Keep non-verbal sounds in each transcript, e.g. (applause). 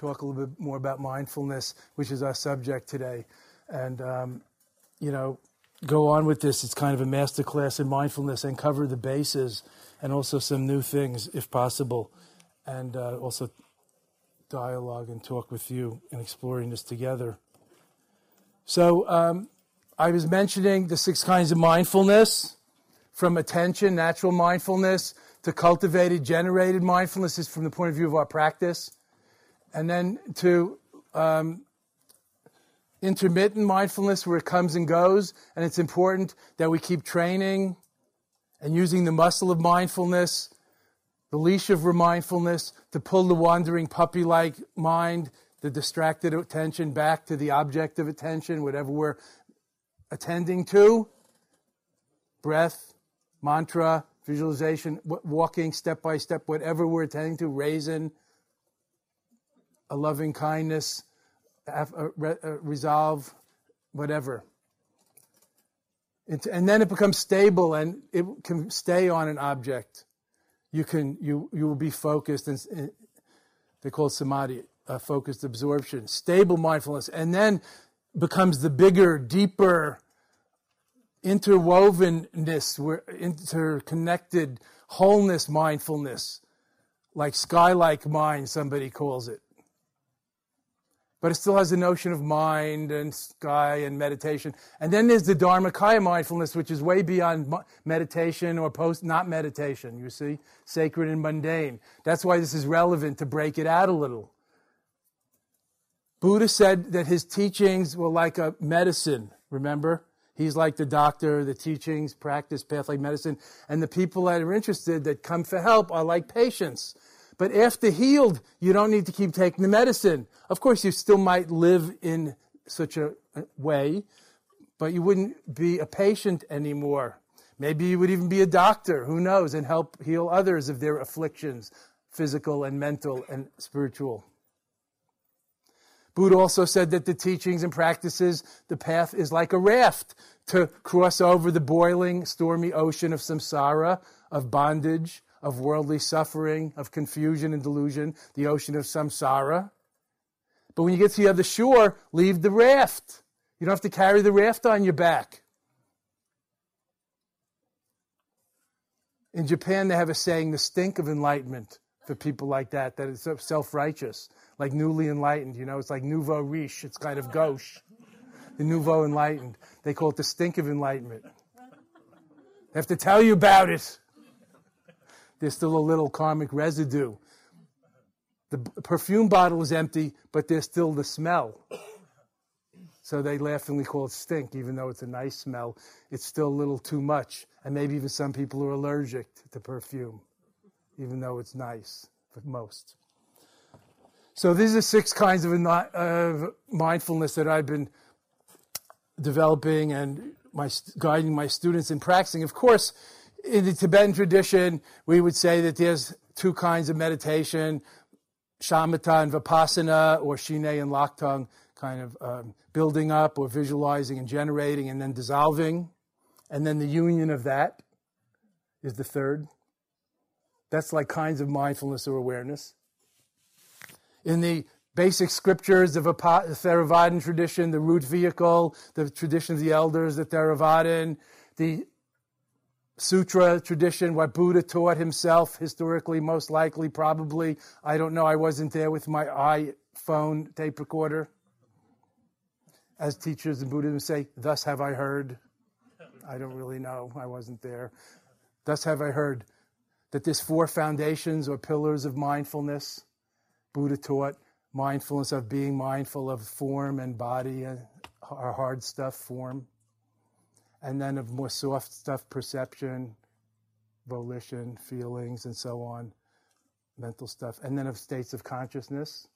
Talk a little bit more about mindfulness, which is our subject today. And, um, you know, go on with this. It's kind of a master class in mindfulness and cover the bases and also some new things if possible. And uh, also dialogue and talk with you and exploring this together. So um, I was mentioning the six kinds of mindfulness from attention, natural mindfulness, to cultivated, generated mindfulness is from the point of view of our practice and then to um, intermittent mindfulness where it comes and goes. And it's important that we keep training and using the muscle of mindfulness, the leash of mindfulness to pull the wandering puppy like mind, the distracted attention back to the object of attention, whatever we're attending to. Breath, mantra, visualization, walking step by step, whatever we're attending to, raising a loving kindness, a resolve, whatever. and then it becomes stable and it can stay on an object. You can you you will be focused and eh, they call samadhi, focused absorption, stable mindfulness, and then becomes the bigger, deeper interwovenness, interconnected wholeness mindfulness, like sky-like mind, somebody calls it but it still has the notion of mind and sky and meditation. And then there's the Dharmakaya mindfulness, which is way beyond meditation or post not meditation, you see, sacred and mundane. That's why this is relevant to break it out a little. Buddha said that his teachings were like a medicine, remember? He's like the doctor, the teachings, practice, path like medicine. And the people that are interested that come for help are like patients. But after healed, you don't need to keep taking the medicine. Of course, you still might live in such a way, but you wouldn't be a patient anymore. Maybe you would even be a doctor, who knows, and help heal others of their afflictions, physical and mental and spiritual. Buddha also said that the teachings and practices, the path is like a raft to cross over the boiling, stormy ocean of samsara, of bondage, of worldly suffering, of confusion and delusion, the ocean of samsara. But when you get to the other shore, leave the raft. You don't have to carry the raft on your back. In Japan, they have a saying, the stink of enlightenment for people like that, that is self righteous, like newly enlightened. You know, it's like nouveau riche, it's kind of gauche. The nouveau enlightened. They call it the stink of enlightenment. They have to tell you about it there's still a little karmic residue. The perfume bottle is empty, but there's still the smell. So they laughingly call it stink, even though it's a nice smell. It's still a little too much. And maybe even some people are allergic to perfume, even though it's nice for most. So these are six kinds of, of mindfulness that I've been developing and my, guiding my students in practicing. Of course, in the Tibetan tradition, we would say that there's two kinds of meditation shamatha and vipassana, or shine and laktung, kind of um, building up or visualizing and generating and then dissolving. And then the union of that is the third. That's like kinds of mindfulness or awareness. In the basic scriptures of a Theravadan tradition, the root vehicle, the tradition of the elders, the Theravadan, the sutra tradition, what Buddha taught himself, historically, most likely, probably. I don't know. I wasn't there with my iPhone tape recorder. As teachers in Buddhism say, thus have I heard. I don't really know. I wasn't there. Thus have I heard that there's four foundations or pillars of mindfulness. Buddha taught mindfulness of being mindful of form and body, and our hard stuff, form and then of more soft stuff, perception, volition, feelings, and so on, mental stuff, and then of states of consciousness.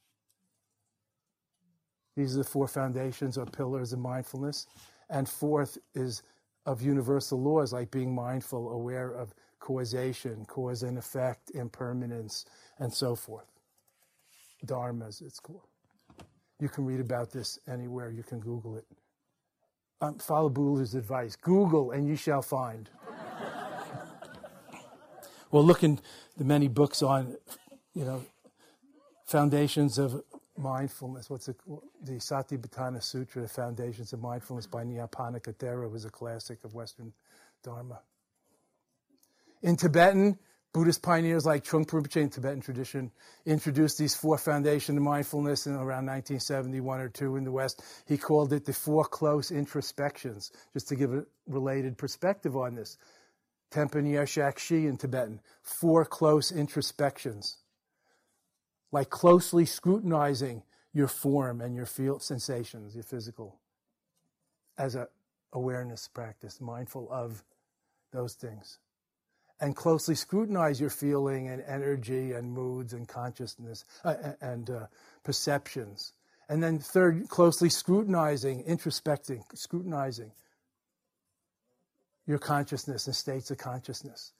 These are the four foundations or pillars of mindfulness. And fourth is of universal laws like being mindful, aware of causation, cause and effect, impermanence, and so forth. Dharma is its core. You can read about this anywhere, you can Google it follow Buddha's advice Google and you shall find. (laughs) well, look in the many books on, you know, foundations of mindfulness. What's the, the Satipatthana Sutra, the Foundations of Mindfulness by Nyanaponika Thera was a classic of Western Dharma. In Tibetan, Buddhist pioneers like Trungpa Rinpoche in Tibetan tradition introduced these four foundations of mindfulness in around 1971 or two in the West. He called it the four close introspections, just to give a related perspective on this. Tempa Nyershak Shi in Tibetan, four close introspections, like closely scrutinizing your form and your feel sensations, your physical, as a awareness practice, mindful of those things and closely scrutinize your feeling and energy and moods and consciousness uh, and uh, perceptions. And then, third, closely scrutinizing, introspecting, scrutinizing your consciousness and states of consciousness.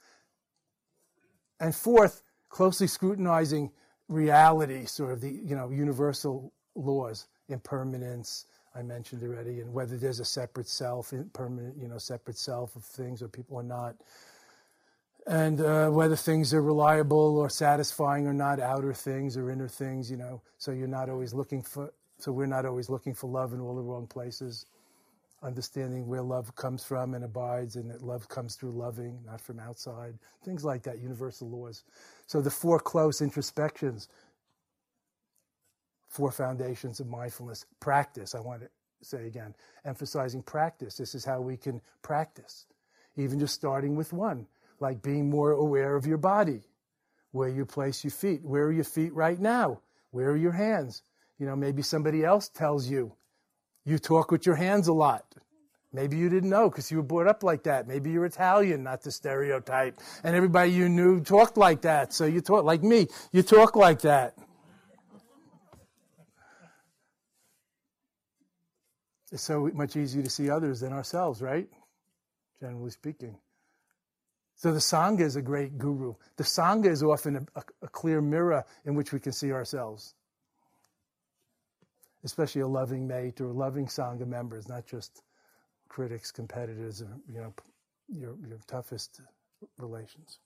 And fourth, closely scrutinizing reality, sort of the you know universal laws, impermanence, I mentioned already, and whether there's a separate self, permanent, you know, separate self of things or people or not and uh, whether things are reliable or satisfying or not, outer things or inner things, you know. So you're not always looking for, so we're not always looking for love in all the wrong places. Understanding where love comes from and abides, and that love comes through loving, not from outside. Things like that, universal laws. So the four close introspections, four foundations of mindfulness. Practice, I want to say again, emphasizing practice. This is how we can practice, even just starting with one like being more aware of your body, where you place your feet. Where are your feet right now? Where are your hands? You know, maybe somebody else tells you you talk with your hands a lot. Maybe you didn't know because you were brought up like that. Maybe you're Italian, not the stereotype. And everybody you knew talked like that. So you talk like me. You talk like that. It's so much easier to see others than ourselves, right? Generally speaking. So the Sangha is a great guru. The Sangha is often a, a, clear mirror in which we can see ourselves, especially a loving mate or loving Sangha members, not just critics, competitors, or you know, your, your toughest relations.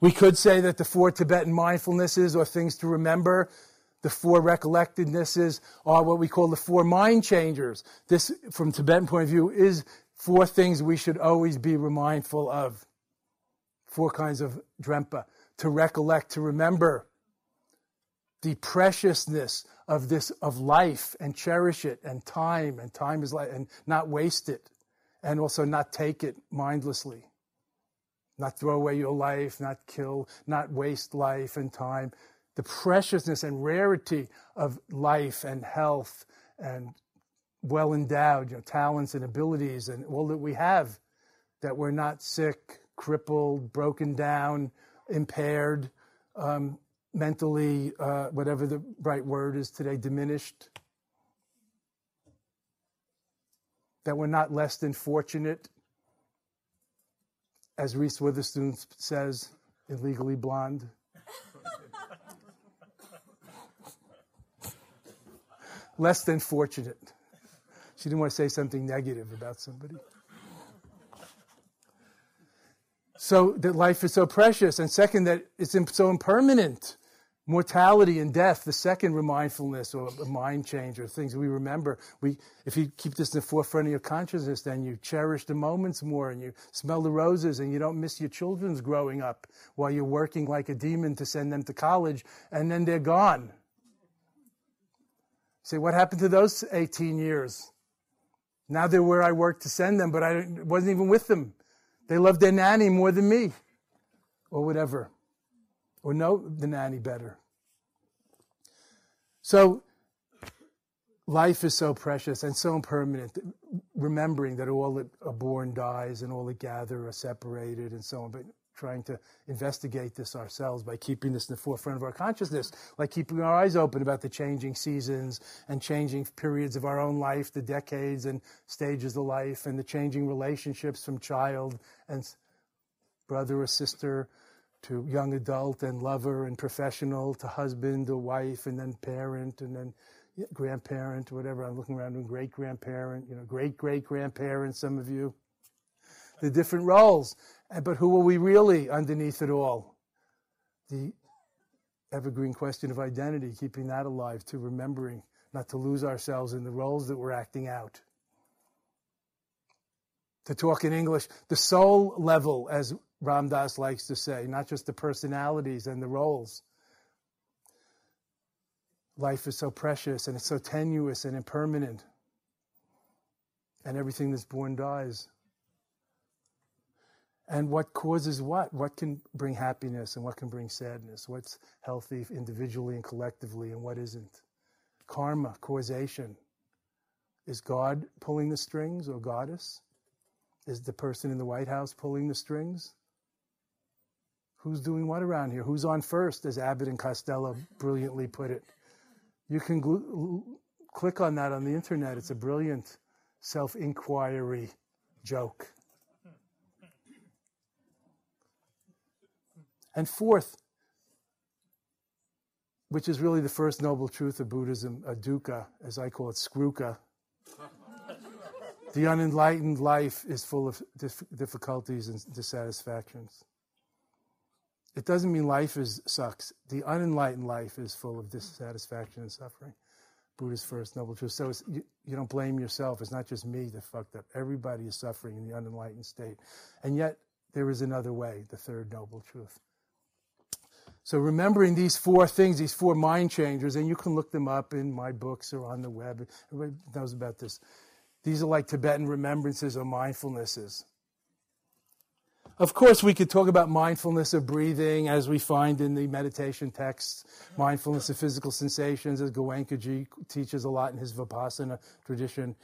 We could say that the four Tibetan mindfulnesses or things to remember, the four recollectednesses are what we call the four mind changers. This, from Tibetan point of view, is Four things we should always be mindful of. Four kinds of drempa. To recollect, to remember the preciousness of this of life and cherish it and time and time is life and not waste it and also not take it mindlessly not throw away your life not kill not waste life and time the preciousness and rarity of life and health and well endowed, you know, talents and abilities and all that we have, that we're not sick, crippled, broken down, impaired, um, mentally, uh, whatever the right word is today, diminished. That we're not less than fortunate, as Reese Witherspoon says in Legally Blonde. (laughs) Less than fortunate. She didn't want to say something negative about somebody. So that life is so precious, and second, that it's so impermanent mortality and death, the second mindfulness or a mind change or things we remember. We, if you keep this in the forefront of your consciousness, then you cherish the moments more and you smell the roses and you don't miss your children's growing up while you're working like a demon to send them to college and then they're gone. Say, what happened to those 18 years? Now they're where I worked to send them, but I wasn't even with them. They loved their nanny more than me or whatever or know the nanny better. So life is so precious and so impermanent, remembering that all that are born dies and all that gather are separated and so on, but trying to investigate this ourselves by keeping this in the forefront of our consciousness, like keeping our eyes open about the changing seasons and changing periods of our own life, the decades and stages of life, and the changing relationships from child and brother or sister to young adult and lover and professional to husband or wife and then parent and then grandparent whatever. I'm looking around great grandparent, you know, great great grandparent, some of you. The different roles. Uh, but who are we really underneath it all? The evergreen question of identity, keeping that alive, to remembering not to lose ourselves in the roles that we're acting out. To talk in English, the soul level, as Ram Dass likes to say, not just the personalities and the roles. Life is so precious and it's so tenuous and impermanent. And everything that's born dies. And what causes what? What can bring happiness and what can bring sadness? What's healthy individually and collectively and what isn't? Karma, causation. Is God pulling the strings or goddess? Is the person in the White House pulling the strings? Who's doing what around here? Who's on first, as Abbott and Costello brilliantly put it? You can gl- click on that on the internet. It's a brilliant self inquiry joke. And fourth, which is really the first noble truth of Buddhism, a dukkha, as I call it, skruka. the unenlightened life is full of dif- difficulties and dissatisfactions. It doesn't mean life is sucks. The unenlightened life is full of dissatisfaction and suffering. Buddha's first noble truth. So you, you, don't blame yourself. It's not just me that fucked up. Everybody is suffering in the unenlightened state. And yet, there is another way, the third noble truth. So remembering these four things, these four mind changers, and you can look them up in my books or on the web. Everybody knows about this. These are like Tibetan remembrances or mindfulnesses. Of course, we could talk about mindfulness of breathing as we find in the meditation texts, mindfulness of physical sensations, as Goenkaji teaches a lot in his Vipassana tradition.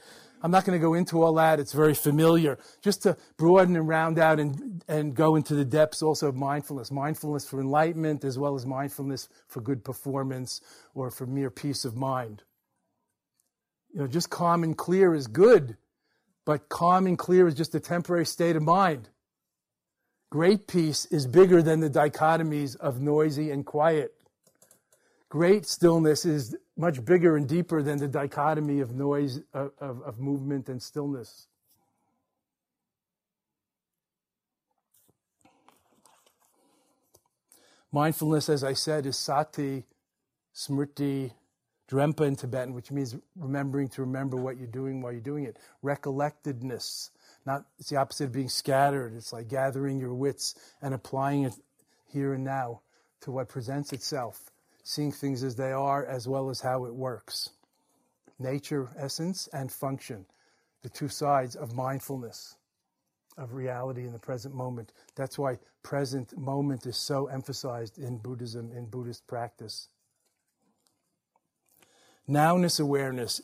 I'm not going to go into all that. It's very familiar. Just to broaden and round out and, and go into the depths also of mindfulness. Mindfulness for enlightenment as well as mindfulness for good performance or for mere peace of mind. You know, just calm and clear is good, but calm and clear is just a temporary state of mind. Great peace is bigger than the dichotomies of noisy and quiet. Great stillness is much bigger and deeper than the dichotomy of noise, of, of, of movement and stillness. Mindfulness, as I said, is sati, smriti, drempa in Tibetan, which means remembering to remember what you're doing while you're doing it. Recollectedness, not, it's the opposite of being scattered. It's like gathering your wits and applying it here and now to what presents itself, seeing things as they are as well as how it works. Nature, essence, and function, the two sides of mindfulness, of reality in the present moment. That's why present moment is so emphasized in Buddhism, in Buddhist practice. Nowness awareness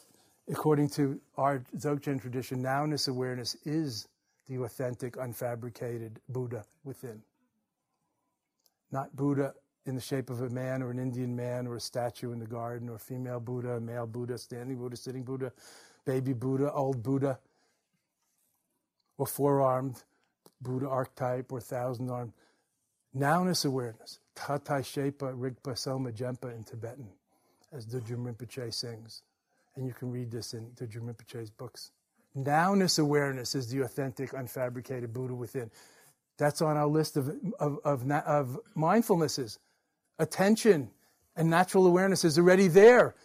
according to our Dzogchen tradition, nowness awareness is the authentic, unfabricated Buddha within. Not Buddha in the shape of a man or an Indian man or a statue in the garden or female Buddha, male Buddha, standing Buddha, sitting Buddha, baby Buddha, old Buddha, or four armed, Buddha archetype or thousand armed. Nowness awareness. Tatai Shepa Rigpa Soma Jempa in Tibetan, as Dudjom Rinpoche sings. And you can read this in Dudjom Rinpoche's books. Nowness awareness is the authentic, unfabricated Buddha within. That's on our list of, of, of, of mindfulnesses. Attention and natural awareness is already there.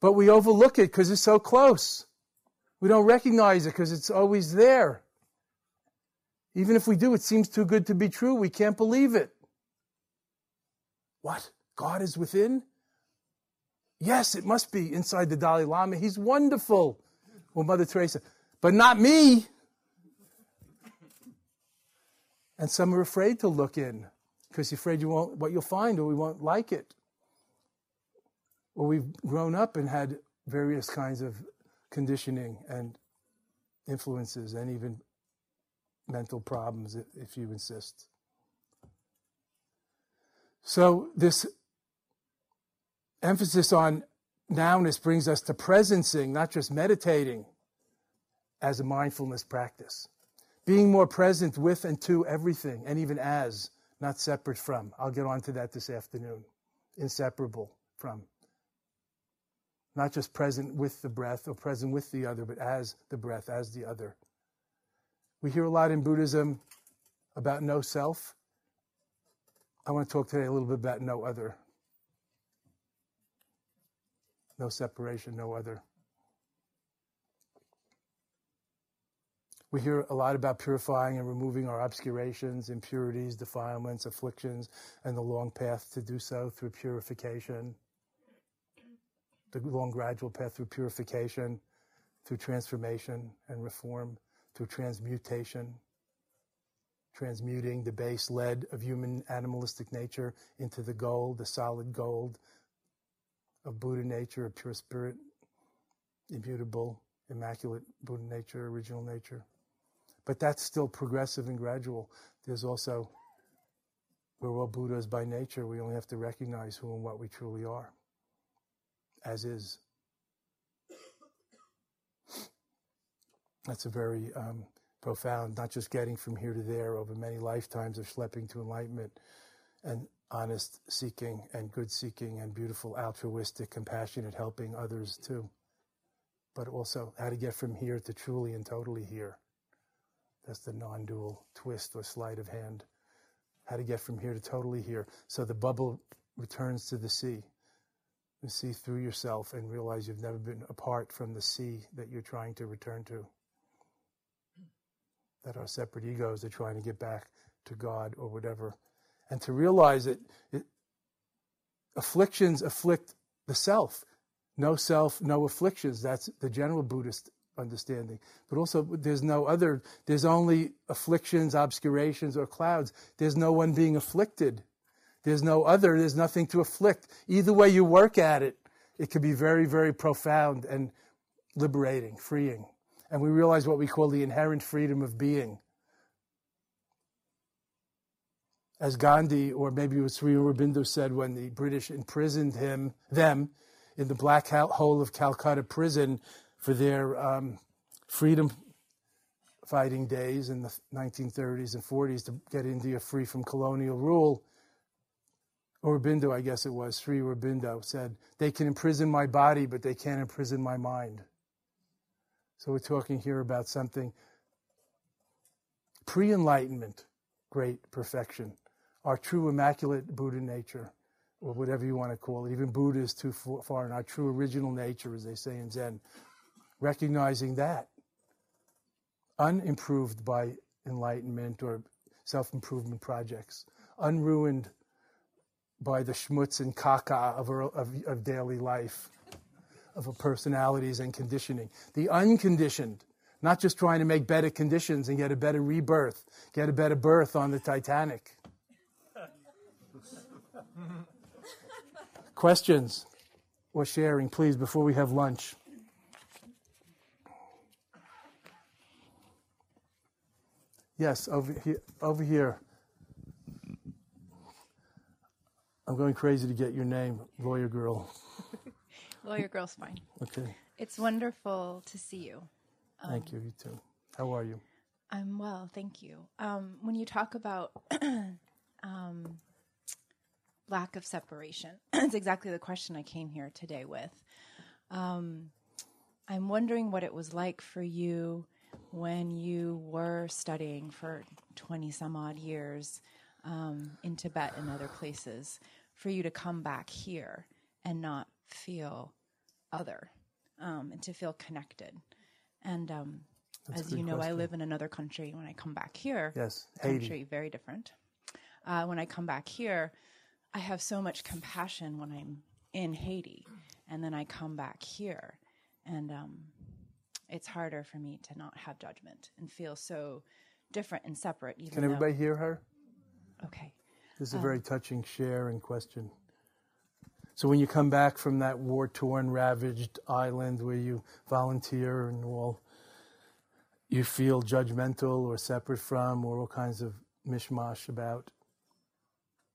But we overlook it because it's so close. We don't recognize it because it's always there. Even if we do, it seems too good to be true. We can't believe it. What? God is within? Yes, it must be inside the Dalai Lama. He's wonderful. Well, Mother Teresa, but not me. And some are afraid to look in because you're afraid you won't what you'll find or we won't like it. Well, we've grown up and had various kinds of conditioning and influences and even mental problems, if you insist. So, this emphasis on nowness brings us to presencing, not just meditating as a mindfulness practice. Being more present with and to everything, and even as, not separate from. I'll get on to that this afternoon. Inseparable from. Not just present with the breath or present with the other, but as the breath, as the other. We hear a lot in Buddhism about no self. I want to talk today a little bit about no other. No separation, no other. We hear a lot about purifying and removing our obscurations, impurities, defilements, afflictions, and the long path to do so through purification. The long gradual path through purification, through transformation and reform through transmutation, transmuting the base lead of human animalistic nature into the gold, the solid gold of Buddha nature, of pure spirit, immutable, immaculate Buddha nature, original nature. But that's still progressive and gradual. There's also, we're all Buddhas by nature. We only have to recognize who and what we truly are, as is. That's a very um, profound, not just getting from here to there over many lifetimes of schlepping to enlightenment and honest seeking and good seeking and beautiful, altruistic, compassionate helping others too. But also how to get from here to truly and totally here. That's the non dual twist or sleight of hand. How to get from here to totally here. So the bubble returns to the sea. You see through yourself and realize you've never been apart from the sea that you're trying to return to that our separate egos are trying to get back to God or whatever. And to realize that it, afflictions afflict the self. No self, no afflictions. That's the general Buddhist understanding. But also, there's no other, there's only afflictions, obscurations, or clouds. There's no one being afflicted. There's no other, there's nothing to afflict. Either way you work at it, it can be very, very profound and liberating, freeing and we realize what we call the inherent freedom of being. As Gandhi, or maybe it was Sri Aurobindo said when the British imprisoned him, them, in the black hole of Calcutta prison for their um, freedom fighting days in the 1930s and 40s to get India free from colonial rule. Aurobindo, I guess it was, Sri Aurobindo said, they can imprison my body, but they can't imprison my mind. So we're talking here about something pre enlightenment, great perfection, our true immaculate Buddha nature, or whatever you want to call it. Even Buddha is too far in our true original nature, as they say in Zen. Recognizing that, unimproved by enlightenment or self improvement projects, unruined by the schmutz and caca of, of, of daily life of personalities and conditioning. The unconditioned, not just trying to make better conditions and get a better rebirth, get a better birth on the Titanic. (laughs) Questions or sharing, please, before we have lunch. Yes, over here. Over here. I'm going crazy to get your name, lawyer girl. (laughs) Lawyer girl's fine. Okay. It's wonderful to see you. Thank um, you. You too. How are you? I'm well, thank you. Um, when you talk about (clears throat) um, lack of separation, (clears throat) it's exactly the question I came here today with. Um, I'm wondering what it was like for you when you were studying for 20 some odd years um, in Tibet and other places, for you to come back here and not feel other um, and to feel connected. And um, as you know, question. I live in another country. When I come back here, yes, country very different. Uh, when I come back here, I have so much compassion when I'm in Haiti, and then I come back here, and um, it's harder for me to not have judgment and feel so different and separate. Even Can everybody hear her? Okay. This is a um, very touching share and question. So when you come back from that war-torn, ravaged island where you volunteer and all, you feel judgmental or separate from, or all kinds of mishmash about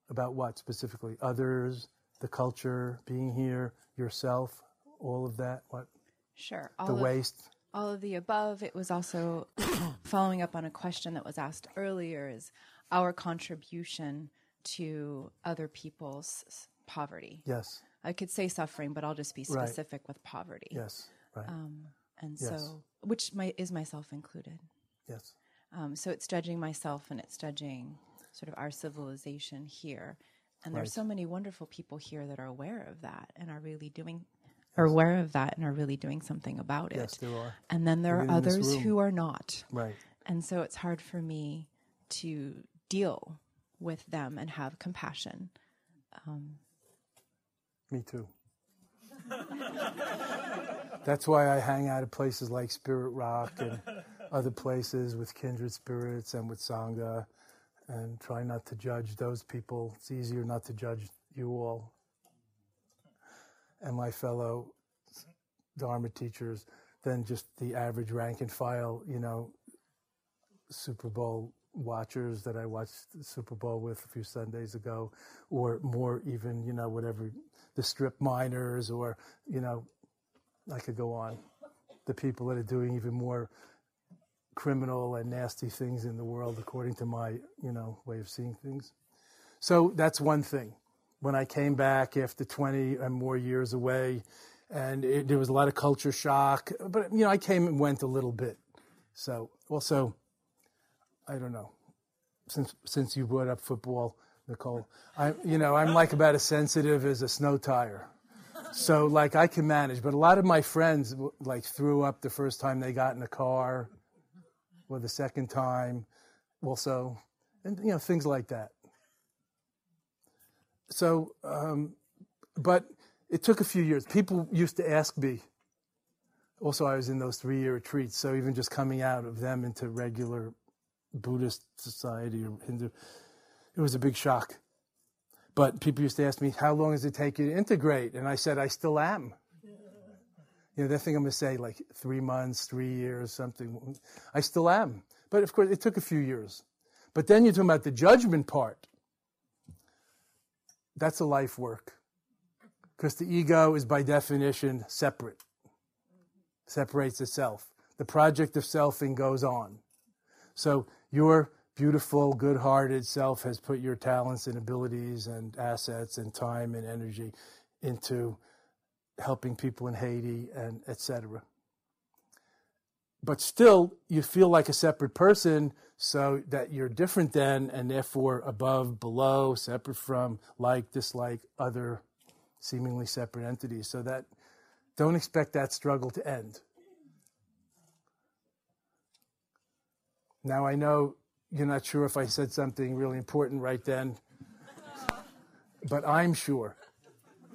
about what specifically? Others, the culture, being here, yourself, all of that. What? Sure. All the of, waste. All of the above. It was also (coughs) following up on a question that was asked earlier: is our contribution to other people's poverty. Yes. I could say suffering, but I'll just be specific right. with poverty. Yes. Right. Um, and yes. so, which my, is myself included. Yes. Um, so it's judging myself and it's judging sort of our civilization here. And right. there's so many wonderful people here that are aware of that and are really doing are aware of that and are really doing something about it. yes, there are. And then there Even are others who are not. Right. And so it's hard for me to deal with them and have compassion. Um, me too. (laughs) That's why I hang out at places like Spirit Rock and other places with kindred spirits and with Sangha and try not to judge those people. It's easier not to judge you all and my fellow Dharma teachers than just the average rank and file, you know, Super Bowl watchers that I watched the Super Bowl with a few Sundays ago, or more even, you know, whatever, the strip miners, or, you know, I could go on. The people that are doing even more criminal and nasty things in the world, according to my, you know, way of seeing things. So that's one thing. When I came back after 20 and more years away, and it, there was a lot of culture shock, but, you know, I came and went a little bit. So also, I don't know. Since since you brought up football, Nicole, I you know I'm like about as sensitive as a snow tire. So like I can manage, but a lot of my friends like threw up the first time they got in a car, or the second time, also, and you know things like that. So, um, but it took a few years. People used to ask me. Also, I was in those three-year retreats, so even just coming out of them into regular Buddhist society or Hindu. It was a big shock. But people used to ask me, how long does it take you to integrate? And I said, I still am. You know, they think I'm going to say like three months, three years, something. I still am. But of course, it took a few years. But then you're talking about the judgment part. That's a life work. Because the ego is by definition separate, separates itself. The project of selfing goes on. So your beautiful, good hearted self has put your talents and abilities and assets and time and energy into helping people in Haiti and etc. But still, you feel like a separate person, so that you're different than, and therefore above, below, separate from, like, dislike other seemingly separate entities. So that don't expect that struggle to end. Now I know you're not sure if I said something really important right then, but I'm sure.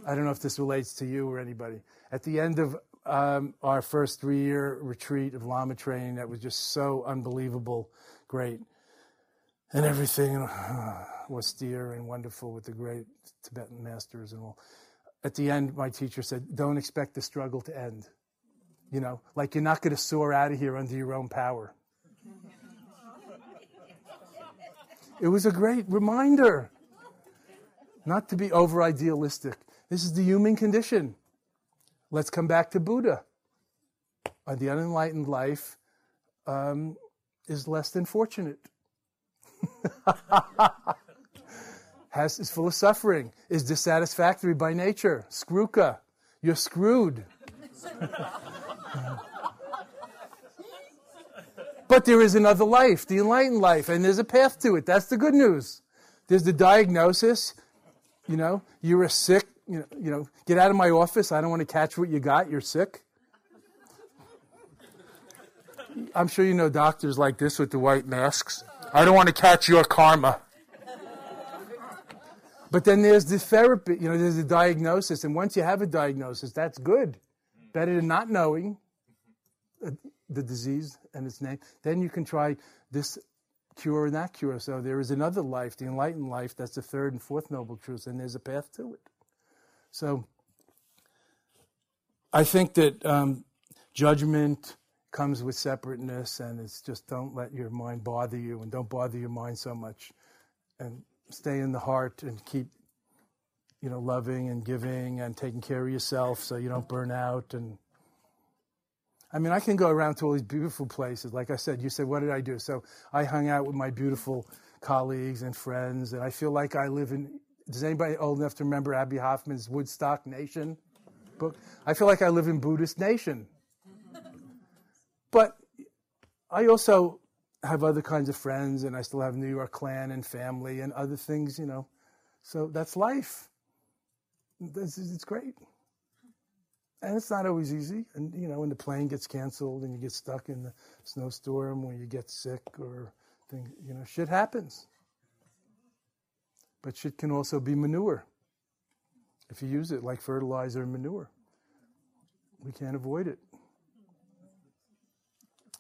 I don't know if this relates to you or anybody. At the end of um, our first three year retreat of Lama training, that was just so unbelievable, great. And everything uh, was dear and wonderful with the great Tibetan masters and all. At the end, my teacher said, Don't expect the struggle to end. You know, like you're not going to soar out of here under your own power. It was a great reminder not to be over idealistic. This is the human condition. Let's come back to Buddha. On the unenlightened life, um, is less than fortunate. (laughs) Has, is full of suffering, is dissatisfactory by nature. Skruka, you're screwed. (laughs) but there is another life, the enlightened life, and there's a path to it. That's the good news. There's the diagnosis. You know, you're a sick, you know, you know, get out of my office. I don't want to catch what you got. You're sick. I'm sure you know doctors like this with the white masks. I don't want to catch your karma. But then there's the therapy, you know, there's the diagnosis. And once you have a diagnosis, that's good. Better than not knowing the disease and its name. Then you can try this cure and that cure. So there is another life, the enlightened life, that's the third and fourth noble truth, and there's a path to it. So I think that um, judgment comes with separateness, and it's just don't let your mind bother you, and don't bother your mind so much, and stay in the heart and keep, you know, loving and giving and taking care of yourself so you don't burn out. And I mean, I can go around to all these beautiful places. Like I said, you said, what did I do? So I hung out with my beautiful colleagues and friends, and I feel like I live in. Does anybody old enough to remember Abbie Hoffman's Woodstock Nation book? I feel like I live in Buddhist Nation. But I also have other kinds of friends, and I still have New York clan and family and other things, you know. So that's life. It's great. And it's not always easy. And, you know, when the plane gets canceled and you get stuck in the snowstorm or you get sick or things, you know, shit happens. But shit can also be manure if you use it like fertilizer and manure. We can't avoid it.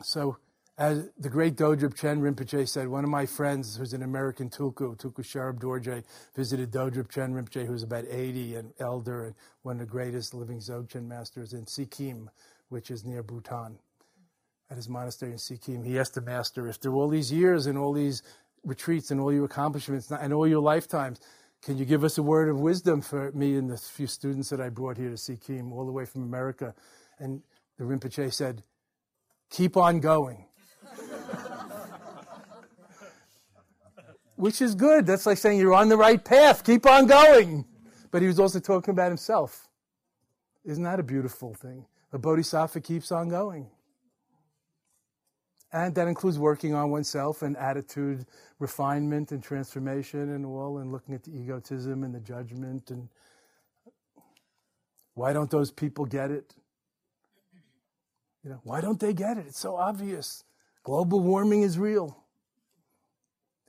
So, as the great Dodrub Chen Rinpoche said, one of my friends who's an American Tulku, Tulku Sherab Dorje, visited Dodrub Chen Rinpoche, who's about 80 and elder and one of the greatest living Dzogchen masters in Sikkim, which is near Bhutan, at his monastery in Sikkim. He asked the master, if through all these years and all these retreats and all your accomplishments and all your lifetimes, can you give us a word of wisdom for me and the few students that I brought here to Sikkim, all the way from America? And the Rinpoche said, keep on going. Which is good. That's like saying you're on the right path. Keep on going. But he was also talking about himself. Isn't that a beautiful thing? The bodhisattva keeps on going. And that includes working on oneself and attitude refinement and transformation and all, and looking at the egotism and the judgment. And why don't those people get it? You know, why don't they get it? It's so obvious. Global warming is real.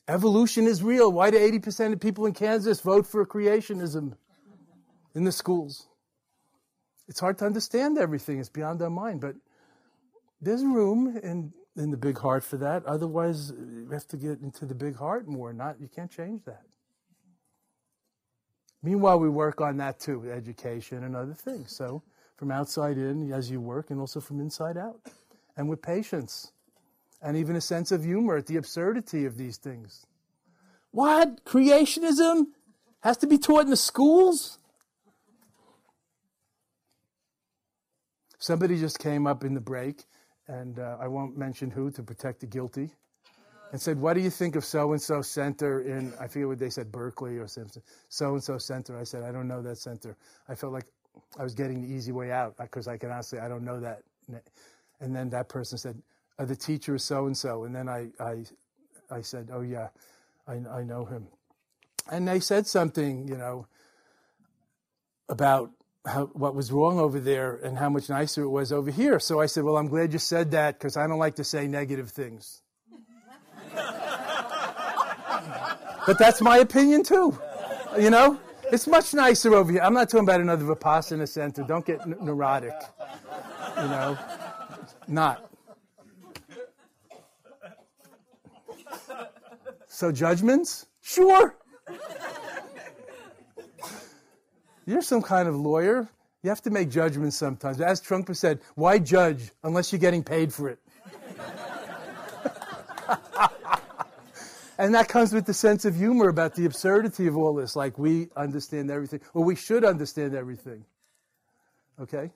Evolution is real. Why do 80% of people in Kansas vote for creationism in the schools? It's hard to understand everything. It's beyond our mind. But there's room in, in the big heart for that. Otherwise, you have to get into the big heart more. Not you can't change that. Meanwhile, we work on that too, education and other things. So from outside in as you work and also from inside out. And with patience and even a sense of humor at the absurdity of these things. What? Creationism has to be taught in the schools? Somebody just came up in the break, and uh, I won't mention who to protect the guilty, and said, What do you think of so and so center in, I forget what they said, Berkeley or something, so and so center? I said, I don't know that center. I felt like I was getting the easy way out because I can honestly, I don't know that. And then that person said, uh, the teacher is so and so. And then I, I, I said, oh yeah, I, I know him. And they said something, you know, about how, what was wrong over there and how much nicer it was over here. So I said, well, I'm glad you said that because I don't like to say negative things. (laughs) but that's my opinion too, you know? It's much nicer over here. I'm not talking about another Vipassana center. Don't get n- neurotic. You know, not. So judgments? Sure. You're some kind of lawyer. You have to make judgments sometimes. As Trungpa said, why judge unless you're getting paid for it? (laughs) And that comes with the sense of humor about the absurdity of all this. Like we understand everything, or we should understand everything. Okay?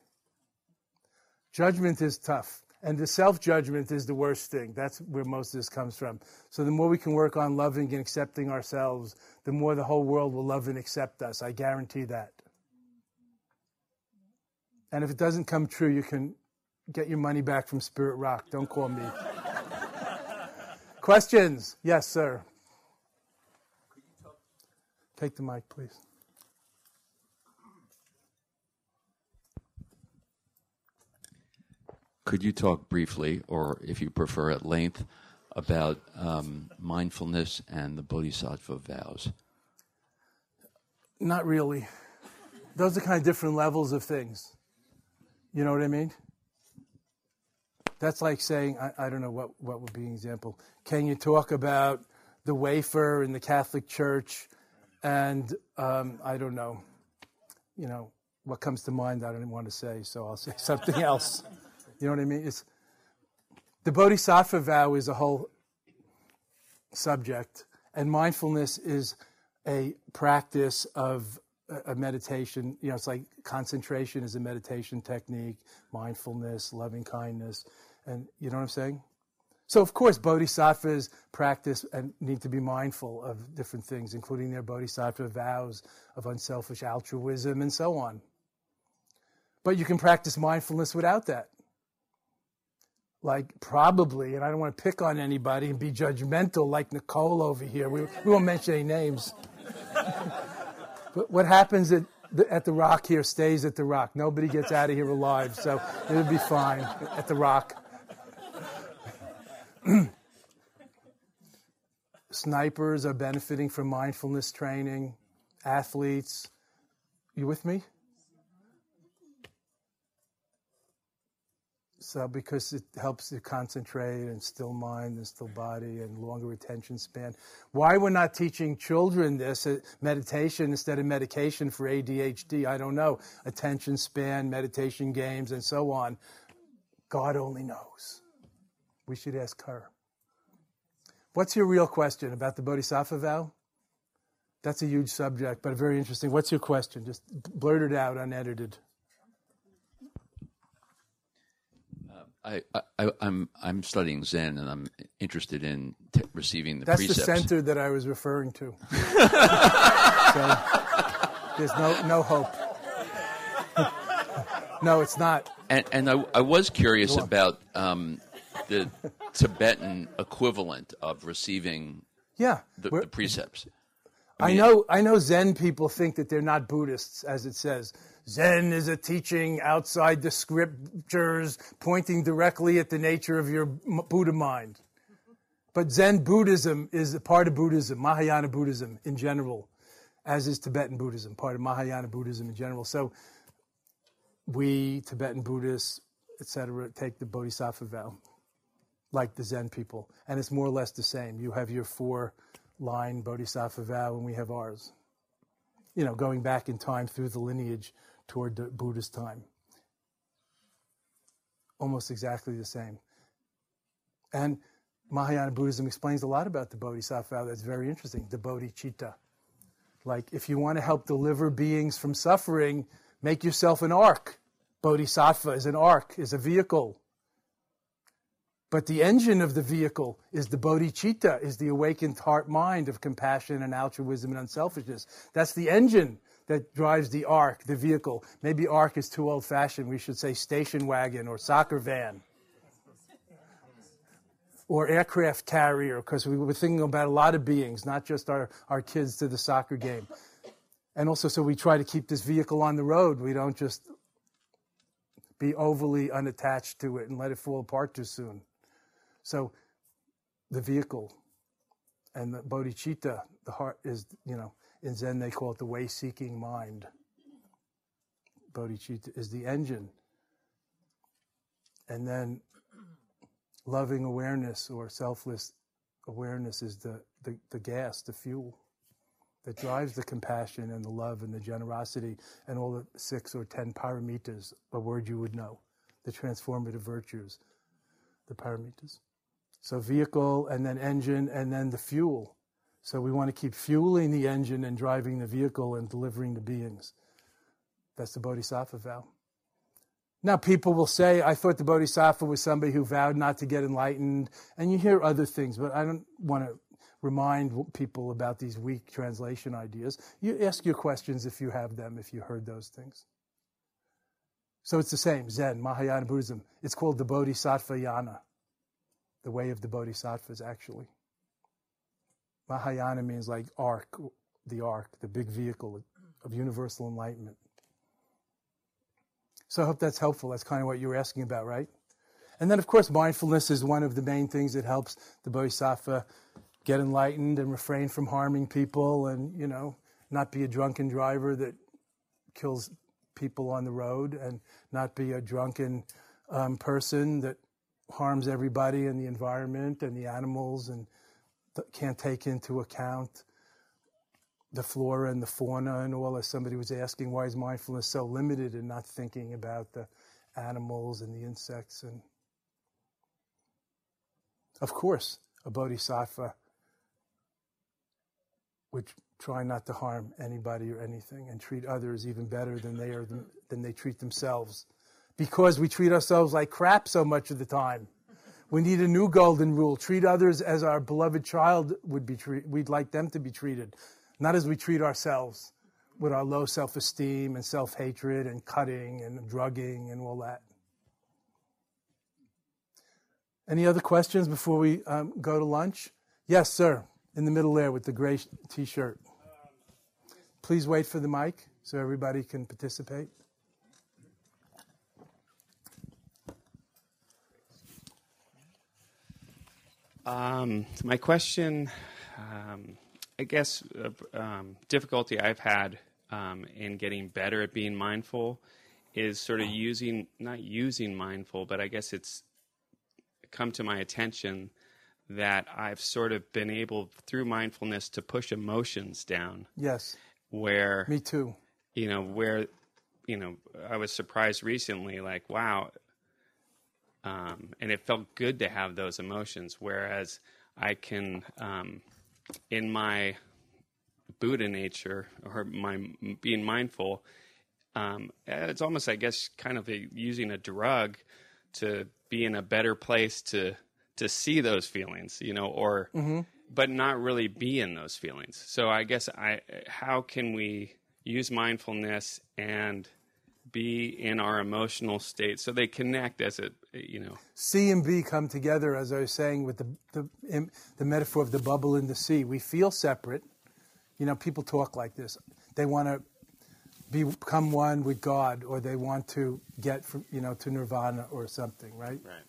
Judgment is tough. And the self judgment is the worst thing. That's where most of this comes from. So the more we can work on loving and accepting ourselves, the more the whole world will love and accept us. I guarantee that. And if it doesn't come true, you can get your money back from Spirit Rock. Don't call me. Questions? Yes, sir. Take the mic, please. Could you talk briefly, or if you prefer at length, about um, mindfulness and the bodhisattva vows? Not really. Those are kind of different levels of things. You know what I mean? That's like saying, I, I don't know what, what would be an example. Can you talk about the wafer in the Catholic Church and um, I don't know, you know, what comes to mind I don't want to say, so I'll say (laughs) something else. You know what I mean? It's, the Bodhisattva vow is a whole subject, and mindfulness is a practice of a meditation. You know, it's like concentration is a meditation technique, mindfulness, loving kindness, and you know what I'm saying? So, of course, bodhisattvas practice and need to be mindful of different things, including their bodhisattva vows of unselfish altruism and so on. But you can practice mindfulness without that. Like, probably, and I don't want to pick on anybody and be judgmental like Nicole over here. We, we won't mention any names. (laughs) what happens at the, at the rock here stays at the rock. Nobody gets out of here alive, so it'll be fine at the rock. (clears throat) Snipers are benefiting from mindfulness training, athletes. You with me? So, because it helps to concentrate and still mind and still body and longer attention span. Why we're not teaching children this uh, meditation instead of medication for ADHD, I don't know. Attention span, meditation games, and so on. God only knows. We should ask her. What's your real question about the Bodhisattva vow? That's a huge subject, but very interesting. What's your question? Just blurt it out unedited. I, I, I'm I'm studying Zen and I'm interested in t- receiving the That's precepts. the center that I was referring to. (laughs) so there's no no hope. (laughs) no, it's not. And, and I, I was curious about um, the Tibetan equivalent of receiving Yeah, the, the precepts. I know, I know Zen people think that they're not Buddhists, as it says. Zen is a teaching outside the scriptures, pointing directly at the nature of your Buddha mind. But Zen Buddhism is a part of Buddhism, Mahayana Buddhism in general, as is Tibetan Buddhism, part of Mahayana Buddhism in general. So we, Tibetan Buddhists, etc., take the Bodhisattva vow, like the Zen people. And it's more or less the same. You have your four line Bodhisattva vow, and we have ours. You know, going back in time through the lineage toward the Buddhist time. Almost exactly the same. And Mahayana Buddhism explains a lot about the Bodhisattva that's very interesting, the Bodhicitta. Like, if you want to help deliver beings from suffering, make yourself an ark. Bodhisattva is an ark, is a vehicle. But the engine of the vehicle is the bodhicitta, is the awakened heart mind of compassion and altruism and unselfishness. That's the engine that drives the ARC, the vehicle. Maybe ARC is too old fashioned. We should say station wagon or soccer van or aircraft carrier, because we were thinking about a lot of beings, not just our, our kids to the soccer game. And also, so we try to keep this vehicle on the road. We don't just be overly unattached to it and let it fall apart too soon. So the vehicle and the bodhicitta, the heart is, you know, in Zen they call it the way seeking mind. Bodhicitta is the engine. And then loving awareness or selfless awareness is the, the, the gas, the fuel that drives the compassion and the love and the generosity and all the six or ten paramitas, a word you would know, the transformative virtues, the paramitas. So vehicle and then engine and then the fuel. So we want to keep fueling the engine and driving the vehicle and delivering the beings. That's the Bodhisattva vow. Now, people will say, I thought the Bodhisattva was somebody who vowed not to get enlightened. And you hear other things, but I don't want to remind people about these weak translation ideas. You ask your questions if you have them, if you heard those things. So it's the same Zen, Mahayana Buddhism. It's called the Bodhisattva Yana, the way of the Bodhisattvas, actually. Mahayana means like ark, the ark, the big vehicle of universal enlightenment. So I hope that's helpful. That's kind of what you were asking about, right? And then, of course, mindfulness is one of the main things that helps the bodhisattva get enlightened and refrain from harming people and, you know, not be a drunken driver that kills people on the road and not be a drunken um, person that harms everybody and the environment and the animals and can't take into account the flora and the fauna and all. As somebody was asking, why is mindfulness so limited and not thinking about the animals and the insects? And of course, a bodhisattva would try not to harm anybody or anything and treat others even better than they are than they treat themselves because we treat ourselves like crap so much of the time we need a new golden rule. Treat others as our beloved child would be treated we'd like them to be treated not as we treat ourselves with our low self-esteem and self-hatred and cutting and drugging and all that. Any other questions before we um, go to lunch? Yes sir. In the middle there with the gray t-shirt. Please wait for the mic so everybody can participate. Um, my question, um, I guess, uh, um, difficulty I've had um, in getting better at being mindful is sort of using, not using mindful, but I guess it's come to my attention that I've sort of been able through mindfulness to push emotions down. Yes where me too you know where you know i was surprised recently like wow um, and it felt good to have those emotions whereas i can um, in my buddha nature or my being mindful um, it's almost i guess kind of a, using a drug to be in a better place to to see those feelings you know or mm-hmm but not really be in those feelings. So I guess I how can we use mindfulness and be in our emotional state so they connect as it you know. C and b come together as i was saying with the the, the metaphor of the bubble in the sea. We feel separate. You know people talk like this. They want to become one with god or they want to get from you know to nirvana or something right? Right.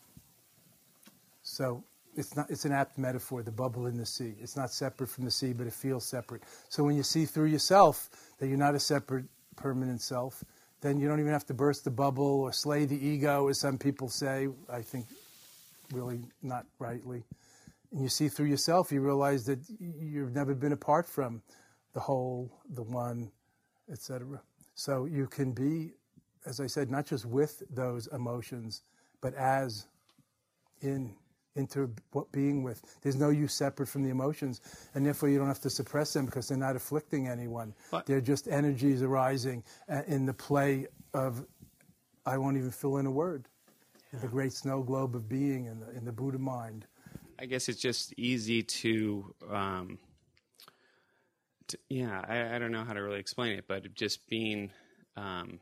So it's not it's an apt metaphor the bubble in the sea. It's not separate from the sea but it feels separate. So when you see through yourself that you're not a separate permanent self then you don't even have to burst the bubble or slay the ego as some people say i think really not rightly. And you see through yourself you realize that you've never been apart from the whole the one etc so you can be as i said not just with those emotions but as in into being with. There's no you separate from the emotions, and therefore you don't have to suppress them because they're not afflicting anyone. But, they're just energies arising uh, in the play of, I won't even fill in a word, yeah. the great snow globe of being in the, in the Buddha mind. I guess it's just easy to, um, to yeah, I, I, don't know how to really explain it, but just being, um,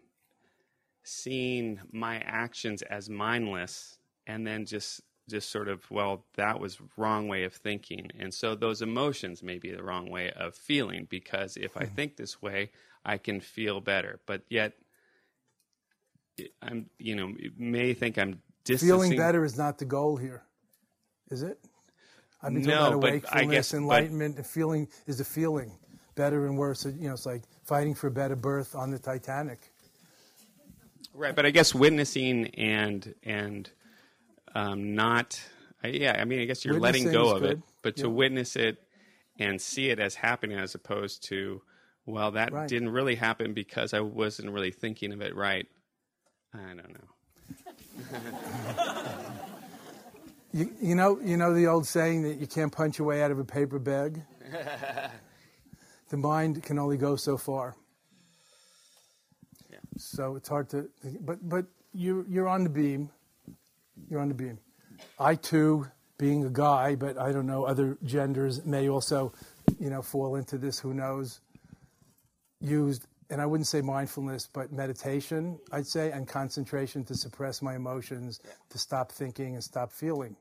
seeing my actions as mindless and then just just sort of well that was wrong way of thinking. And so those emotions may be the wrong way of feeling because if i hmm. think this way i can feel better. But yet i'm you know may think i'm feeling better is not the goal here is it? I mean no, about wakefulness guess, enlightenment and feeling is the feeling better and worse? You know it's like fighting for a better berth on the titanic. Right but i guess witnessing and and um, not. yeah, I mean, I guess you're letting go of good. it, but to witness it and see it as happening, as opposed to, well, that right. didn't really happen because I wasn't really thinking of it right. I don't know. you, you know, you know the old saying that you can't punch your way out of a paper bag. (laughs) the mind can only go so far. Yeah. So it's hard to, but but you're, you're on the beam. You're on the beam. I too, being a guy, but I don't know, other genders may also, you know, fall into this, who knows, used, and I wouldn't say mindfulness, but meditation, I'd say, and concentration to suppress my emotions, to stop thinking and stop feeling.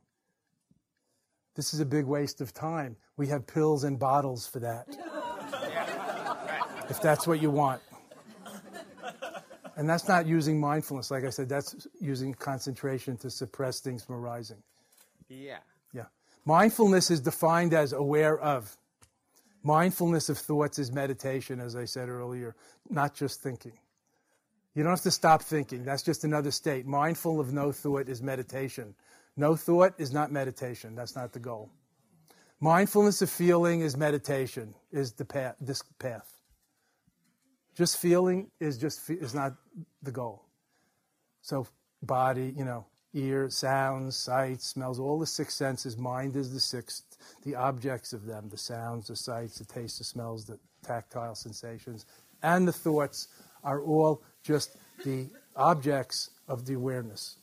This is a big waste of time. We have pills and bottles for that. (laughs) if that's what you want. And that's not using mindfulness. Like I said, that's using concentration to suppress things from arising. Yeah. Yeah. Mindfulness is defined as aware of. Mindfulness of thoughts is meditation, as I said earlier, not just thinking. You don't have to stop thinking. That's just another state. Mindful of no thought is meditation. No thought is not meditation. That's not the goal. Mindfulness of feeling is meditation, is the path, this path. Just feeling is just is not the goal. So body, you know, ear, sounds, sight, smells, all the six senses. Mind is the sixth, the objects of them, the sounds, the sights, the taste, the smells, the tactile sensations, and the thoughts are all just the objects of the awareness.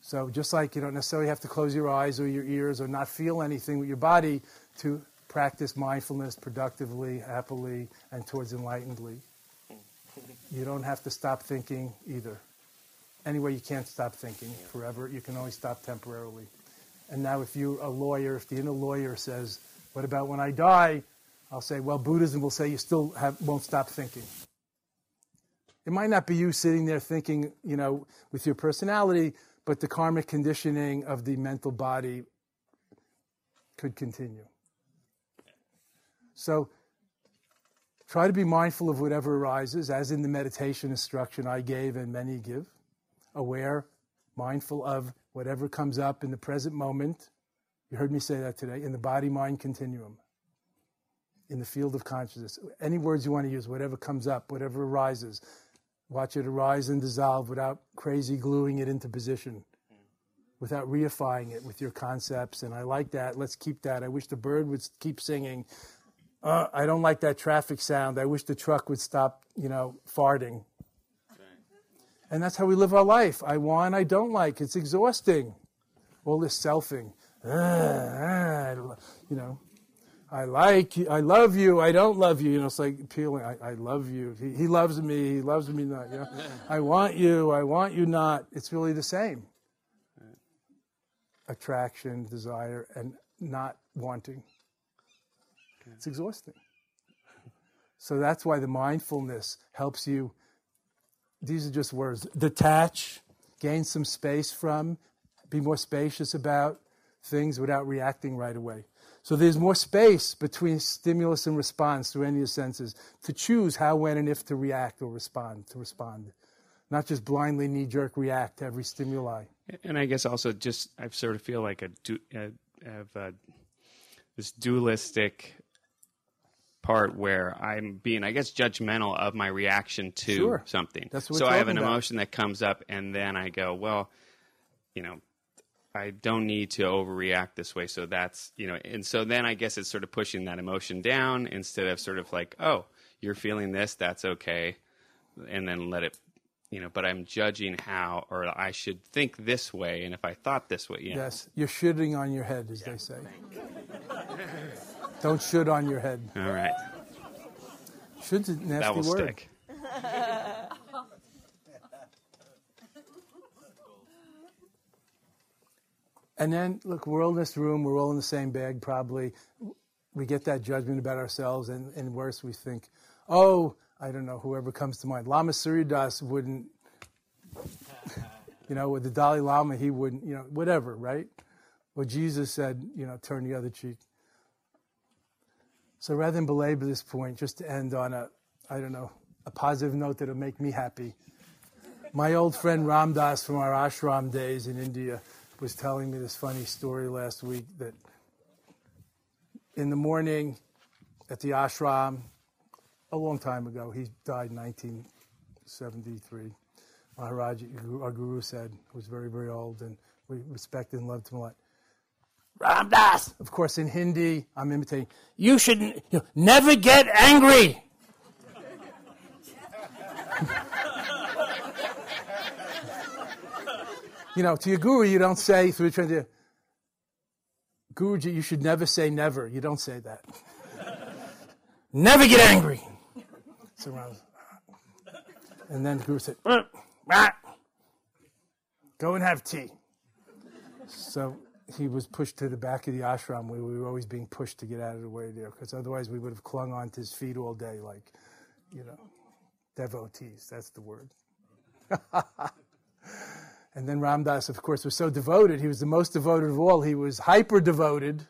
So just like you don't necessarily have to close your eyes or your ears or not feel anything with your body to practice mindfulness productively, happily, and towards enlightenedly. You don't have to stop thinking either. Anyway, you can't stop thinking forever. You can only stop temporarily. And now, if you're a lawyer, if the inner lawyer says, What about when I die? I'll say, Well, Buddhism will say you still have, won't stop thinking. It might not be you sitting there thinking, you know, with your personality, but the karmic conditioning of the mental body could continue. So try to be mindful of whatever arises, as in the meditation instruction I gave and many give. Aware, mindful of whatever comes up in the present moment. You heard me say that today, in the body mind continuum, in the field of consciousness. Any words you want to use, whatever comes up, whatever arises. Watch it arise and dissolve without crazy gluing it into position, without reifying it with your concepts. And I like that. Let's keep that. I wish the bird would keep singing. Uh, I don't like that traffic sound. I wish the truck would stop, you know, farting. And that's how we live our life. I want, I don't like. It's exhausting. All this selfing. Uh, (sighs) you know, I like you, I love you, I don't love you. You know, it's like appealing. I, I love you. He, he, loves me, he loves me not. You know? (laughs) I want you, I want you not. It's really the same. Attraction, desire, and not wanting. It's exhausting. So that's why the mindfulness helps you these are just words detach, gain some space from, be more spacious about things without reacting right away. So there's more space between stimulus and response through any of the senses to choose how, when, and if to react or respond, to respond. Not just blindly knee jerk react to every stimuli. And I guess also just, I sort of feel like a, uh, a, a this dualistic part where I'm being, I guess, judgmental of my reaction to sure. something. That's what so I have an about. emotion that comes up, and then I go, well, you know, I don't need to overreact this way. So that's, you know, and so then I guess it's sort of pushing that emotion down instead of sort of like, oh, you're feeling this, that's okay. And then let it, you know, but I'm judging how, or I should think this way. And if I thought this way, you know. Yes, you're shitting on your head, as they say. (laughs) Don't shoot on your head. All right. Should's a nasty That will word. stick. And then, look, we're all in this room. We're all in the same bag, probably. We get that judgment about ourselves, and, and worse, we think, oh, I don't know, whoever comes to mind. Lama Surya Das wouldn't, you know, with the Dalai Lama, he wouldn't, you know, whatever, right? Well, Jesus said, you know, turn the other cheek. So rather than belabor this point, just to end on a, I don't know, a positive note that'll make me happy. My old friend Ram Dass from our ashram days in India was telling me this funny story last week that in the morning at the ashram, a long time ago, he died in 1973. Maharaj, our guru said, was very, very old, and we respected and loved him a lot. Of course, in Hindi, I'm imitating. You should you know, never get angry. You know, to your guru, you don't say through the trend, Guruji, you should never say never. You don't say that. never get angry. So uh, and then the guru said, uh, uh. go and have tea. So he was pushed to the back of the ashram we were always being pushed to get out of the way there because otherwise we would have clung on to his feet all day like, you know, devotees. That's the word. (laughs) and then Ram Dass, of course, was so devoted. He was the most devoted of all. He was hyper devoted.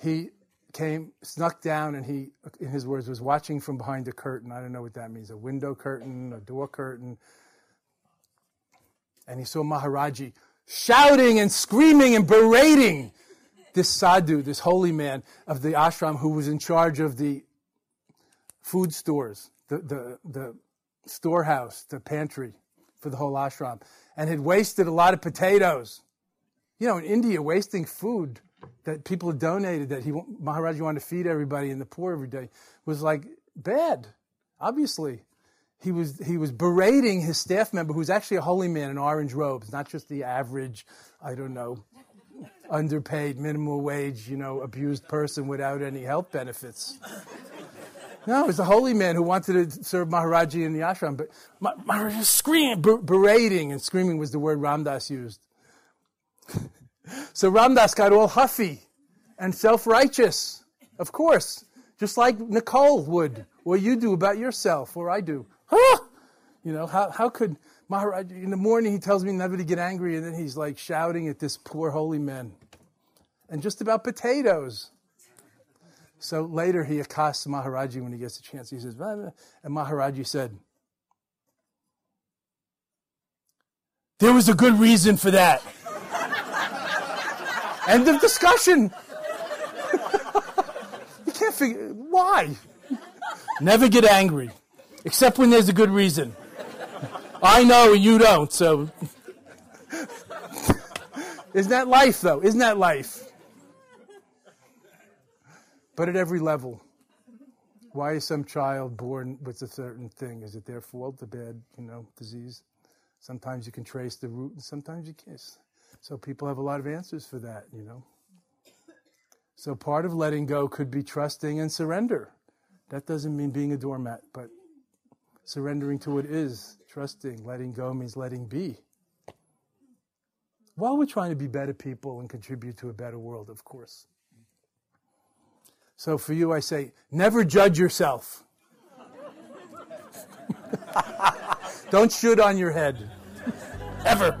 He came, snuck down, and he, in his words, was watching from behind a curtain. I don't know what that means a window curtain, a door curtain. And he saw Maharaji shouting and screaming and berating this sadhu, this holy man of the ashram who was in charge of the food stores, the, the, the storehouse, the pantry for the whole ashram, and had wasted a lot of potatoes. You know, in India, wasting food that people donated that he wanted to feed everybody and the poor every day was like bad. Obviously, he was he was berating his staff member, who's actually a holy man in orange robes, not just the average, I don't know, underpaid, minimum wage, you know, abused person without any health benefits. No, it was a holy man who wanted to serve Maharaji in the ashram, but Maharaji was screaming, berating, and screaming was the word Ram Dass used. (laughs) so Ram Dass got all huffy and self-righteous, of course, just like Nicole would, or you do about yourself, or I do. Huh? You know, how, how could Maharaj, in the morning he tells me never to get angry, and then he's like shouting at this poor holy man. And just about potatoes. So later he accosts Maharaji when he gets a chance. He says, and Maharaji said, There was a good reason for that. (laughs) End of discussion. (laughs) you can't figure why. Never get angry, except when there's a good reason. I know and you don't, so. Isn't that life, though? Isn't that life? But at every level. Why is some child born with a certain thing? Is it their fault, the bad, you know, disease? Sometimes you can trace the root and sometimes you can't. So people have a lot of answers for that, you know. So part of letting go could be trusting and surrender. That doesn't mean being a doormat, but surrendering to what is, trusting, letting go means letting be. While we're trying to be better people and contribute to a better world, of course. So for you, I say, never judge yourself. (laughs) Don't shoot on your head. Ever.